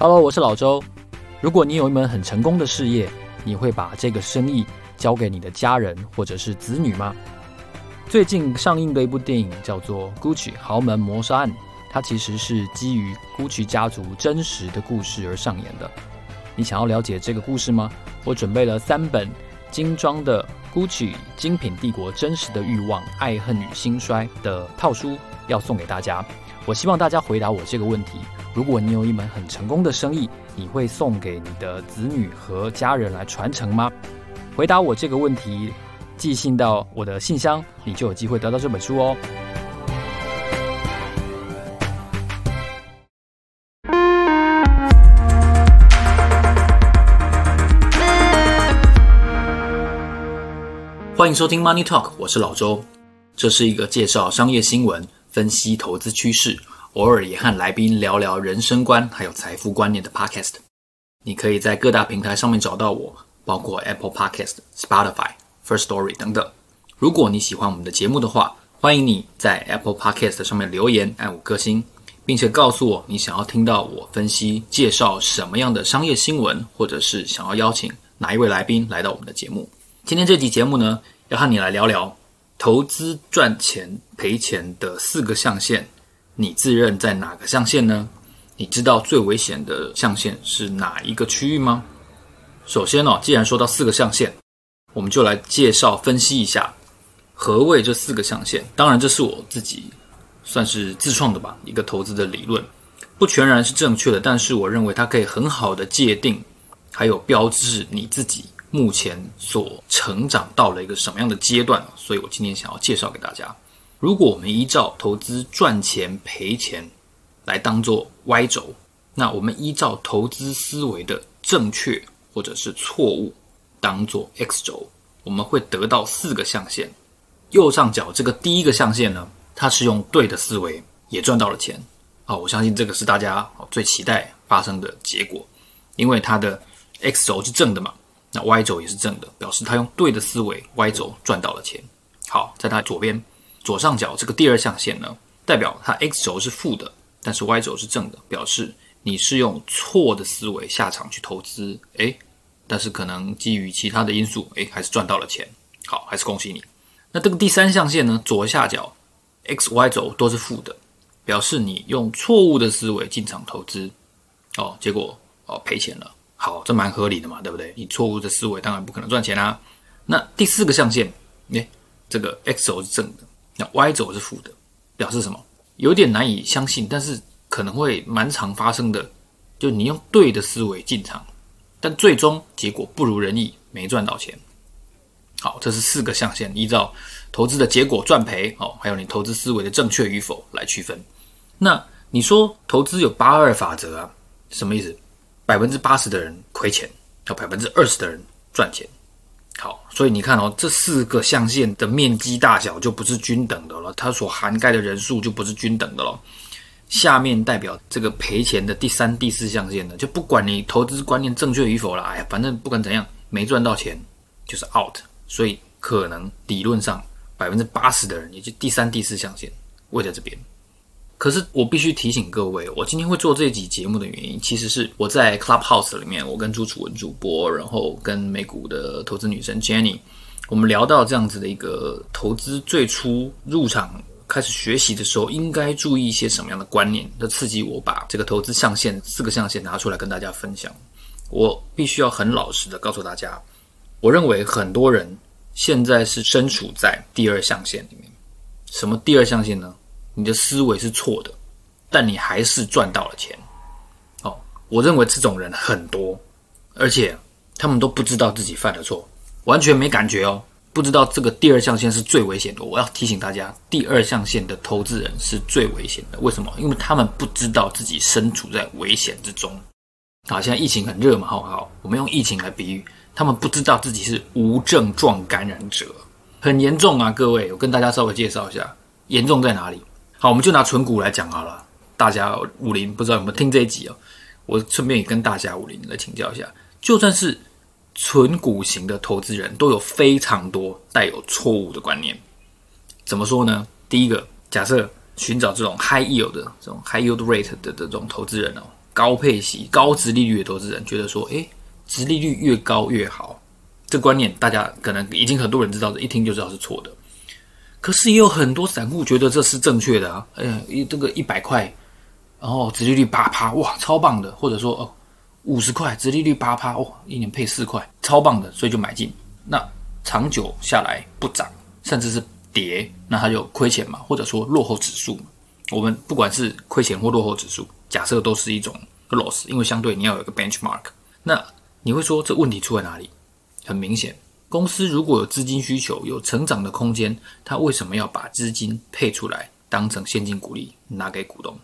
Hello，我是老周。如果你有一门很成功的事业，你会把这个生意交给你的家人或者是子女吗？最近上映的一部电影叫做《Gucci 豪门谋杀案》，它其实是基于 Gucci 家族真实的故事而上演的。你想要了解这个故事吗？我准备了三本精装的 Gucci 精品帝国真实的欲望、爱恨与兴衰的套书要送给大家。我希望大家回答我这个问题。如果你有一门很成功的生意，你会送给你的子女和家人来传承吗？回答我这个问题，寄信到我的信箱，你就有机会得到这本书哦。欢迎收听 Money Talk，我是老周，这是一个介绍商业新闻、分析投资趋势。偶尔也和来宾聊聊人生观，还有财富观念的 Podcast。你可以在各大平台上面找到我，包括 Apple Podcast、Spotify、First Story 等等。如果你喜欢我们的节目的话，欢迎你在 Apple Podcast 上面留言按五颗星，并且告诉我你想要听到我分析介绍什么样的商业新闻，或者是想要邀请哪一位来宾来到我们的节目。今天这集节目呢，要和你来聊聊投资赚钱赔钱的四个象限。你自认在哪个象限呢？你知道最危险的象限是哪一个区域吗？首先哦，既然说到四个象限，我们就来介绍分析一下何谓这四个象限。当然，这是我自己算是自创的吧，一个投资的理论，不全然是正确的，但是我认为它可以很好的界定，还有标志你自己目前所成长到了一个什么样的阶段。所以我今天想要介绍给大家。如果我们依照投资赚钱赔钱来当做 Y 轴，那我们依照投资思维的正确或者是错误当做 X 轴，我们会得到四个象限。右上角这个第一个象限呢，它是用对的思维也赚到了钱啊！我相信这个是大家最期待发生的结果，因为它的 X 轴是正的嘛，那 Y 轴也是正的，表示他用对的思维 Y 轴赚到了钱。好，在它左边。左上角这个第二象限呢，代表它 X 轴是负的，但是 Y 轴是正的，表示你是用错的思维下场去投资，诶，但是可能基于其他的因素，诶，还是赚到了钱，好，还是恭喜你。那这个第三象限呢，左下角 X、Y 轴都是负的，表示你用错误的思维进场投资，哦，结果哦赔钱了，好，这蛮合理的嘛，对不对？你错误的思维当然不可能赚钱啊。那第四个象限，诶，这个 X 轴是正的。那 Y 轴是负的，表示什么？有点难以相信，但是可能会蛮常发生的。就你用对的思维进场，但最终结果不如人意，没赚到钱。好，这是四个象限，依照投资的结果赚赔哦，还有你投资思维的正确与否来区分。那你说投资有八二法则啊？什么意思？百分之八十的人亏钱，有百分之二十的人赚钱。好，所以你看哦，这四个象限的面积大小就不是均等的了，它所涵盖的人数就不是均等的了。下面代表这个赔钱的第三、第四象限呢，就不管你投资观念正确与否了，哎呀，反正不管怎样，没赚到钱就是 out。所以可能理论上百分之八十的人，也就第三、第四象限位在这边。可是我必须提醒各位，我今天会做这集节目的原因，其实是我在 Clubhouse 里面，我跟朱楚文主播，然后跟美股的投资女神 Jenny，我们聊到这样子的一个投资最初入场开始学习的时候，应该注意一些什么样的观念，那刺激我把这个投资象限四个象限拿出来跟大家分享。我必须要很老实的告诉大家，我认为很多人现在是身处在第二象限里面。什么第二象限呢？你的思维是错的，但你还是赚到了钱。哦，我认为这种人很多，而且他们都不知道自己犯了错，完全没感觉哦，不知道这个第二象限是最危险的。我要提醒大家，第二象限的投资人是最危险的。为什么？因为他们不知道自己身处在危险之中。啊，现在疫情很热嘛，好好？我们用疫情来比喻，他们不知道自己是无症状感染者，很严重啊，各位。我跟大家稍微介绍一下，严重在哪里？好，我们就拿存股来讲好了。大家武林不知道有没有听这一集哦？我顺便也跟大家武林来请教一下，就算是存股型的投资人都有非常多带有错误的观念。怎么说呢？第一个，假设寻找这种 high yield 的这种 high yield rate 的这种投资人哦，高配息、高殖利率的投资人觉得说，诶，殖利率越高越好。这观念大家可能已经很多人知道，一听就知道是错的。可是也有很多散户觉得这是正确的啊！哎，一这个一百块，然后殖利率八趴，哇，超棒的！或者说哦，五十块，殖利率八趴，哦，一年配四块，超棒的，所以就买进。那长久下来不涨，甚至是跌，那他就亏钱嘛，或者说落后指数。我们不管是亏钱或落后指数，假设都是一种 loss，因为相对你要有一个 benchmark。那你会说这问题出在哪里？很明显。公司如果有资金需求、有成长的空间，他为什么要把资金配出来当成现金股利拿给股东？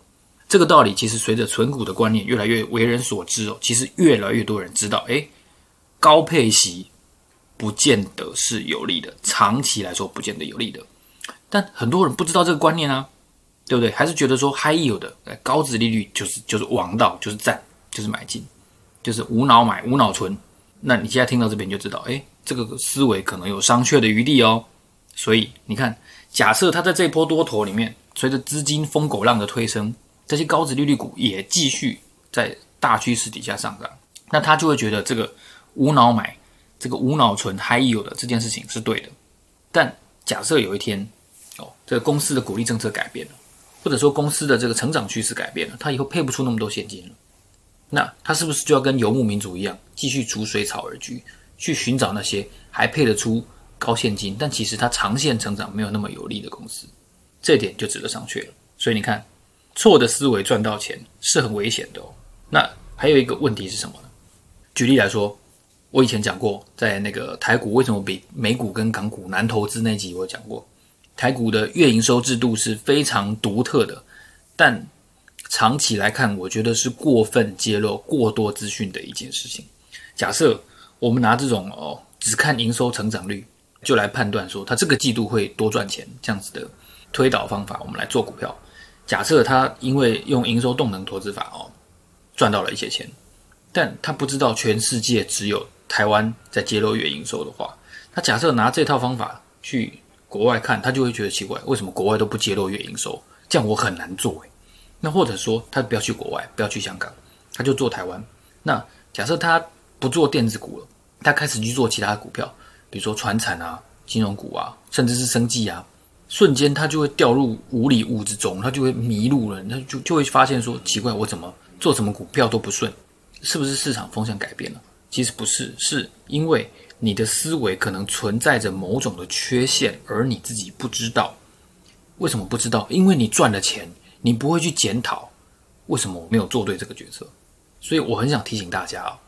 这个道理其实随着存股的观念越来越为人所知哦，其实越来越多人知道，诶，高配息不见得是有利的，长期来说不见得有利的。但很多人不知道这个观念啊，对不对？还是觉得说 high yield 的高值利率就是就是王道，就是赞，就是买进，就是无脑买、无脑存。那你现在听到这边就知道，诶。这个思维可能有商榷的余地哦，所以你看，假设他在这一波多头里面，随着资金疯狗浪的推升，这些高值利率股也继续在大趋势底下上涨，那他就会觉得这个无脑买、这个无脑存、还有的这件事情是对的。但假设有一天，哦，这个公司的股利政策改变了，或者说公司的这个成长趋势改变了，他以后配不出那么多现金了，那他是不是就要跟游牧民族一样，继续逐水草而居？去寻找那些还配得出高现金，但其实它长线成长没有那么有利的公司，这点就值得商榷了。所以你看，错的思维赚到钱是很危险的哦。那还有一个问题是什么呢？举例来说，我以前讲过，在那个台股为什么比美股跟港股难投资那集，我讲过，台股的月营收制度是非常独特的，但长期来看，我觉得是过分揭露过多资讯的一件事情。假设。我们拿这种哦，只看营收成长率就来判断说它这个季度会多赚钱这样子的推导方法，我们来做股票。假设他因为用营收动能投资法哦，赚到了一些钱，但他不知道全世界只有台湾在揭露月营收的话，他假设拿这套方法去国外看，他就会觉得奇怪，为什么国外都不揭露月营收？这样我很难做诶。那或者说他不要去国外，不要去香港，他就做台湾。那假设他。不做电子股了，他开始去做其他的股票，比如说传产啊、金融股啊，甚至是生计啊，瞬间他就会掉入无理物之中，他就会迷路了，他就就会发现说奇怪，我怎么做什么股票都不顺，是不是市场风向改变了？其实不是，是因为你的思维可能存在着某种的缺陷，而你自己不知道。为什么不知道？因为你赚了钱，你不会去检讨为什么我没有做对这个决策。所以我很想提醒大家啊。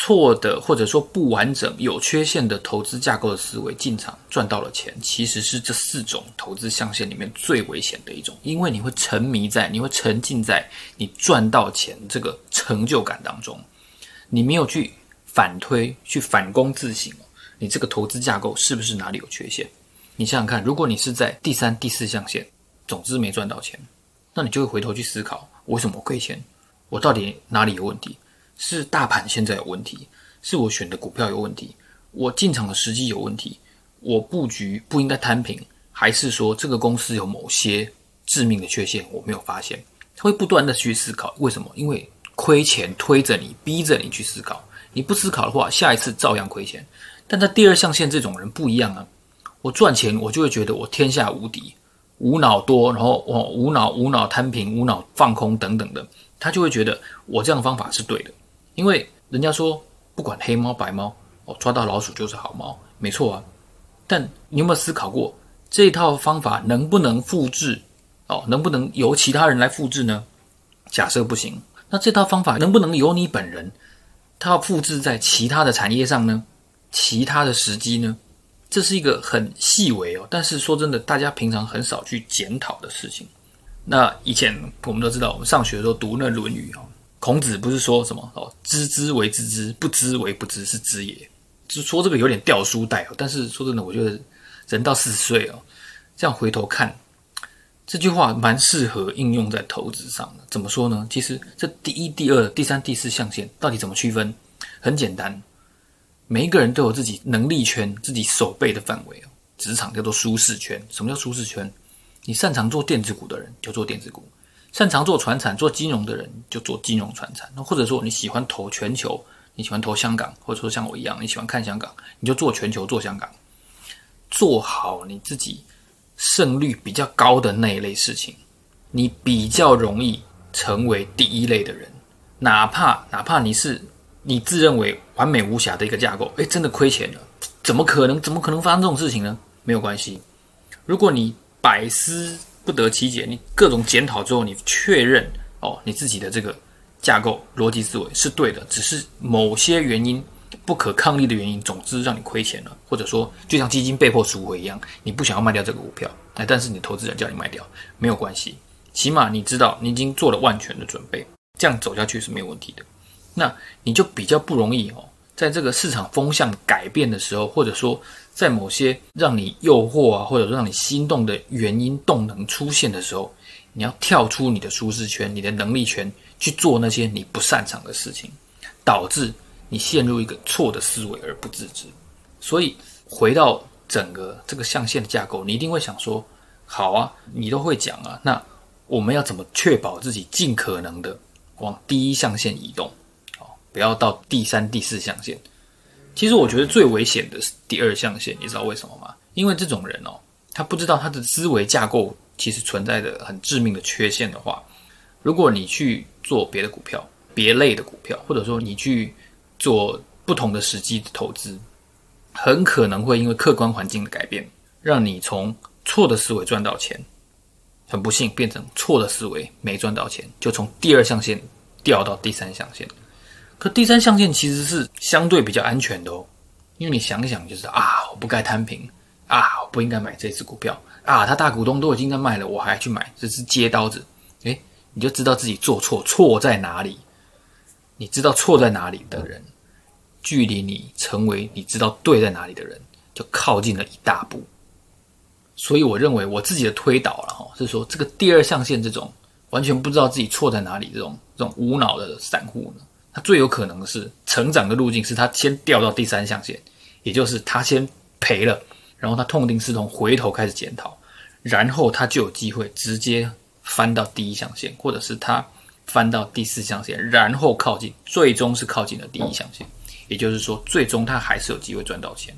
错的，或者说不完整、有缺陷的投资架构的思维进场赚到了钱，其实是这四种投资象限里面最危险的一种，因为你会沉迷在，你会沉浸在你赚到钱这个成就感当中，你没有去反推、去反躬自省，你这个投资架构是不是哪里有缺陷？你想想看，如果你是在第三、第四象限，总之没赚到钱，那你就会回头去思考，我为什么亏钱？我到底哪里有问题？是大盘现在有问题，是我选的股票有问题，我进场的时机有问题，我布局不应该摊平，还是说这个公司有某些致命的缺陷我没有发现？他会不断的去思考，为什么？因为亏钱推着你，逼着你去思考。你不思考的话，下一次照样亏钱。但在第二象限，这种人不一样啊！我赚钱，我就会觉得我天下无敌，无脑多，然后我无脑无脑摊平，无脑放空等等的，他就会觉得我这样的方法是对的。因为人家说，不管黑猫白猫，哦，抓到老鼠就是好猫，没错啊。但你有没有思考过，这套方法能不能复制？哦，能不能由其他人来复制呢？假设不行，那这套方法能不能由你本人，他要复制在其他的产业上呢？其他的时机呢？这是一个很细微哦，但是说真的，大家平常很少去检讨的事情。那以前我们都知道，我们上学的时候读那《论语》哦。孔子不是说什么哦，知之为知之，不知为不知，是知也。就说这个有点掉书袋哦，但是说真的，我觉得人到四十岁哦，这样回头看这句话蛮适合应用在投资上的。怎么说呢？其实这第一、第二、第三、第四象限到底怎么区分？很简单，每一个人都有自己能力圈、自己手背的范围哦。职场叫做舒适圈。什么叫舒适圈？你擅长做电子股的人就做电子股。擅长做传产、做金融的人就做金融传产，那或者说你喜欢投全球，你喜欢投香港，或者说像我一样你喜欢看香港，你就做全球、做香港，做好你自己胜率比较高的那一类事情，你比较容易成为第一类的人。哪怕哪怕你是你自认为完美无瑕的一个架构，诶，真的亏钱了，怎么可能？怎么可能发生这种事情呢？没有关系，如果你百思不得其解，你各种检讨之后，你确认哦，你自己的这个架构逻辑思维是对的，只是某些原因不可抗力的原因，总之让你亏钱了，或者说就像基金被迫赎回一样，你不想要卖掉这个股票，哎，但是你投资人叫你卖掉，没有关系，起码你知道你已经做了万全的准备。这样走下去是没有问题的，那你就比较不容易哦，在这个市场风向改变的时候，或者说在某些让你诱惑啊，或者让你心动的原因动能出现的时候，你要跳出你的舒适圈、你的能力圈去做那些你不擅长的事情，导致你陷入一个错的思维而不自知。所以回到整个这个象限的架构，你一定会想说：好啊，你都会讲啊，那我们要怎么确保自己尽可能的？往第一象限移动，哦，不要到第三、第四象限。其实我觉得最危险的是第二象限，你知道为什么吗？因为这种人哦，他不知道他的思维架构其实存在着很致命的缺陷的话，如果你去做别的股票、别类的股票，或者说你去做不同的时机的投资，很可能会因为客观环境的改变，让你从错的思维赚到钱。很不幸，变成错的思维，没赚到钱，就从第二象限掉到第三象限。可第三象限其实是相对比较安全的哦，因为你想想，就是啊，我不该摊平啊，我不应该买这只股票啊，他大股东都已经在卖了，我还去买，这是接刀子。诶，你就知道自己做错，错在哪里？你知道错在哪里的人，距离你成为你知道对在哪里的人，就靠近了一大步。所以我认为我自己的推导了哈，是说这个第二象限这种完全不知道自己错在哪里这种这种无脑的散户呢，他最有可能的是成长的路径是他先掉到第三象限，也就是他先赔了，然后他痛定思痛回头开始检讨，然后他就有机会直接翻到第一象限，或者是他翻到第四象限，然后靠近，最终是靠近了第一象限，也就是说最终他还是有机会赚到钱。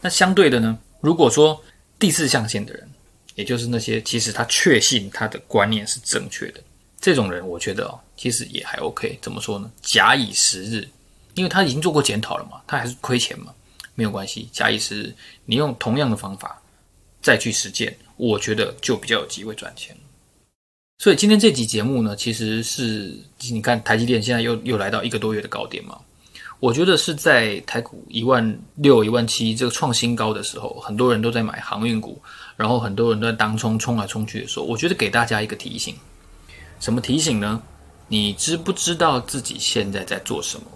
那相对的呢，如果说第四象限的人，也就是那些其实他确信他的观念是正确的这种人，我觉得哦，其实也还 OK。怎么说呢？假以时日，因为他已经做过检讨了嘛，他还是亏钱嘛，没有关系。假以时日，你用同样的方法再去实践，我觉得就比较有机会赚钱。所以今天这集节目呢，其实是你看台积电现在又又来到一个多月的高点嘛。我觉得是在台股一万六、一万七这个创新高的时候，很多人都在买航运股，然后很多人都在当冲冲来冲去的时候，我觉得给大家一个提醒，什么提醒呢？你知不知道自己现在在做什么？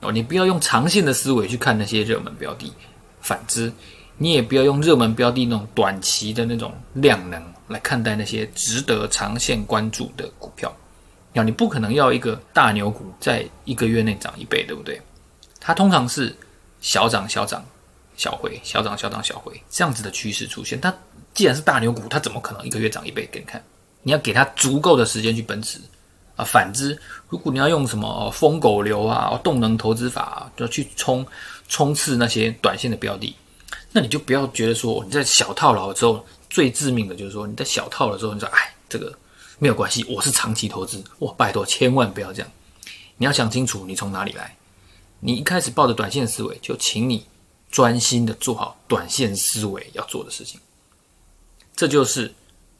哦，你不要用长线的思维去看那些热门标的，反之，你也不要用热门标的那种短期的那种量能来看待那些值得长线关注的股票。要你不可能要一个大牛股在一个月内涨一倍，对不对？它通常是小涨小涨小回，小涨小涨小回这样子的趋势出现。它既然是大牛股，它怎么可能一个月涨一倍给你看？你要给它足够的时间去奔驰啊。反之，如果你要用什么疯狗流啊、动能投资法啊，就去冲冲刺那些短线的标的，那你就不要觉得说你在小套牢之后，最致命的就是说你在小套了之后，你说哎这个没有关系，我是长期投资，哇拜托千万不要这样，你要想清楚你从哪里来。你一开始抱着短线思维，就请你专心的做好短线思维要做的事情。这就是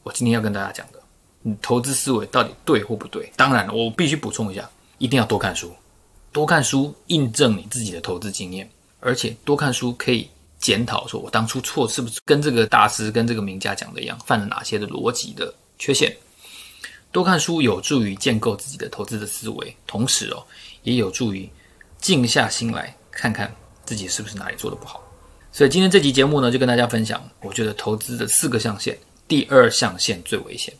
我今天要跟大家讲的，你投资思维到底对或不对？当然了，我必须补充一下，一定要多看书，多看书印证你自己的投资经验，而且多看书可以检讨，说我当初错是不是跟这个大师、跟这个名家讲的一样，犯了哪些的逻辑的缺陷。多看书有助于建构自己的投资的思维，同时哦，也有助于。静下心来看看自己是不是哪里做得不好，所以今天这集节目呢，就跟大家分享，我觉得投资的四个象限，第二象限最危险。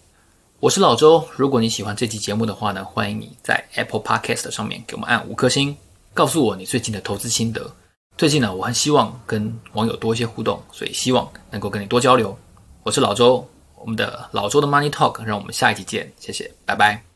我是老周，如果你喜欢这期节目的话呢，欢迎你在 Apple Podcast 上面给我们按五颗星，告诉我你最近的投资心得。最近呢，我很希望跟网友多一些互动，所以希望能够跟你多交流。我是老周，我们的老周的 Money Talk，让我们下一集见，谢谢，拜拜。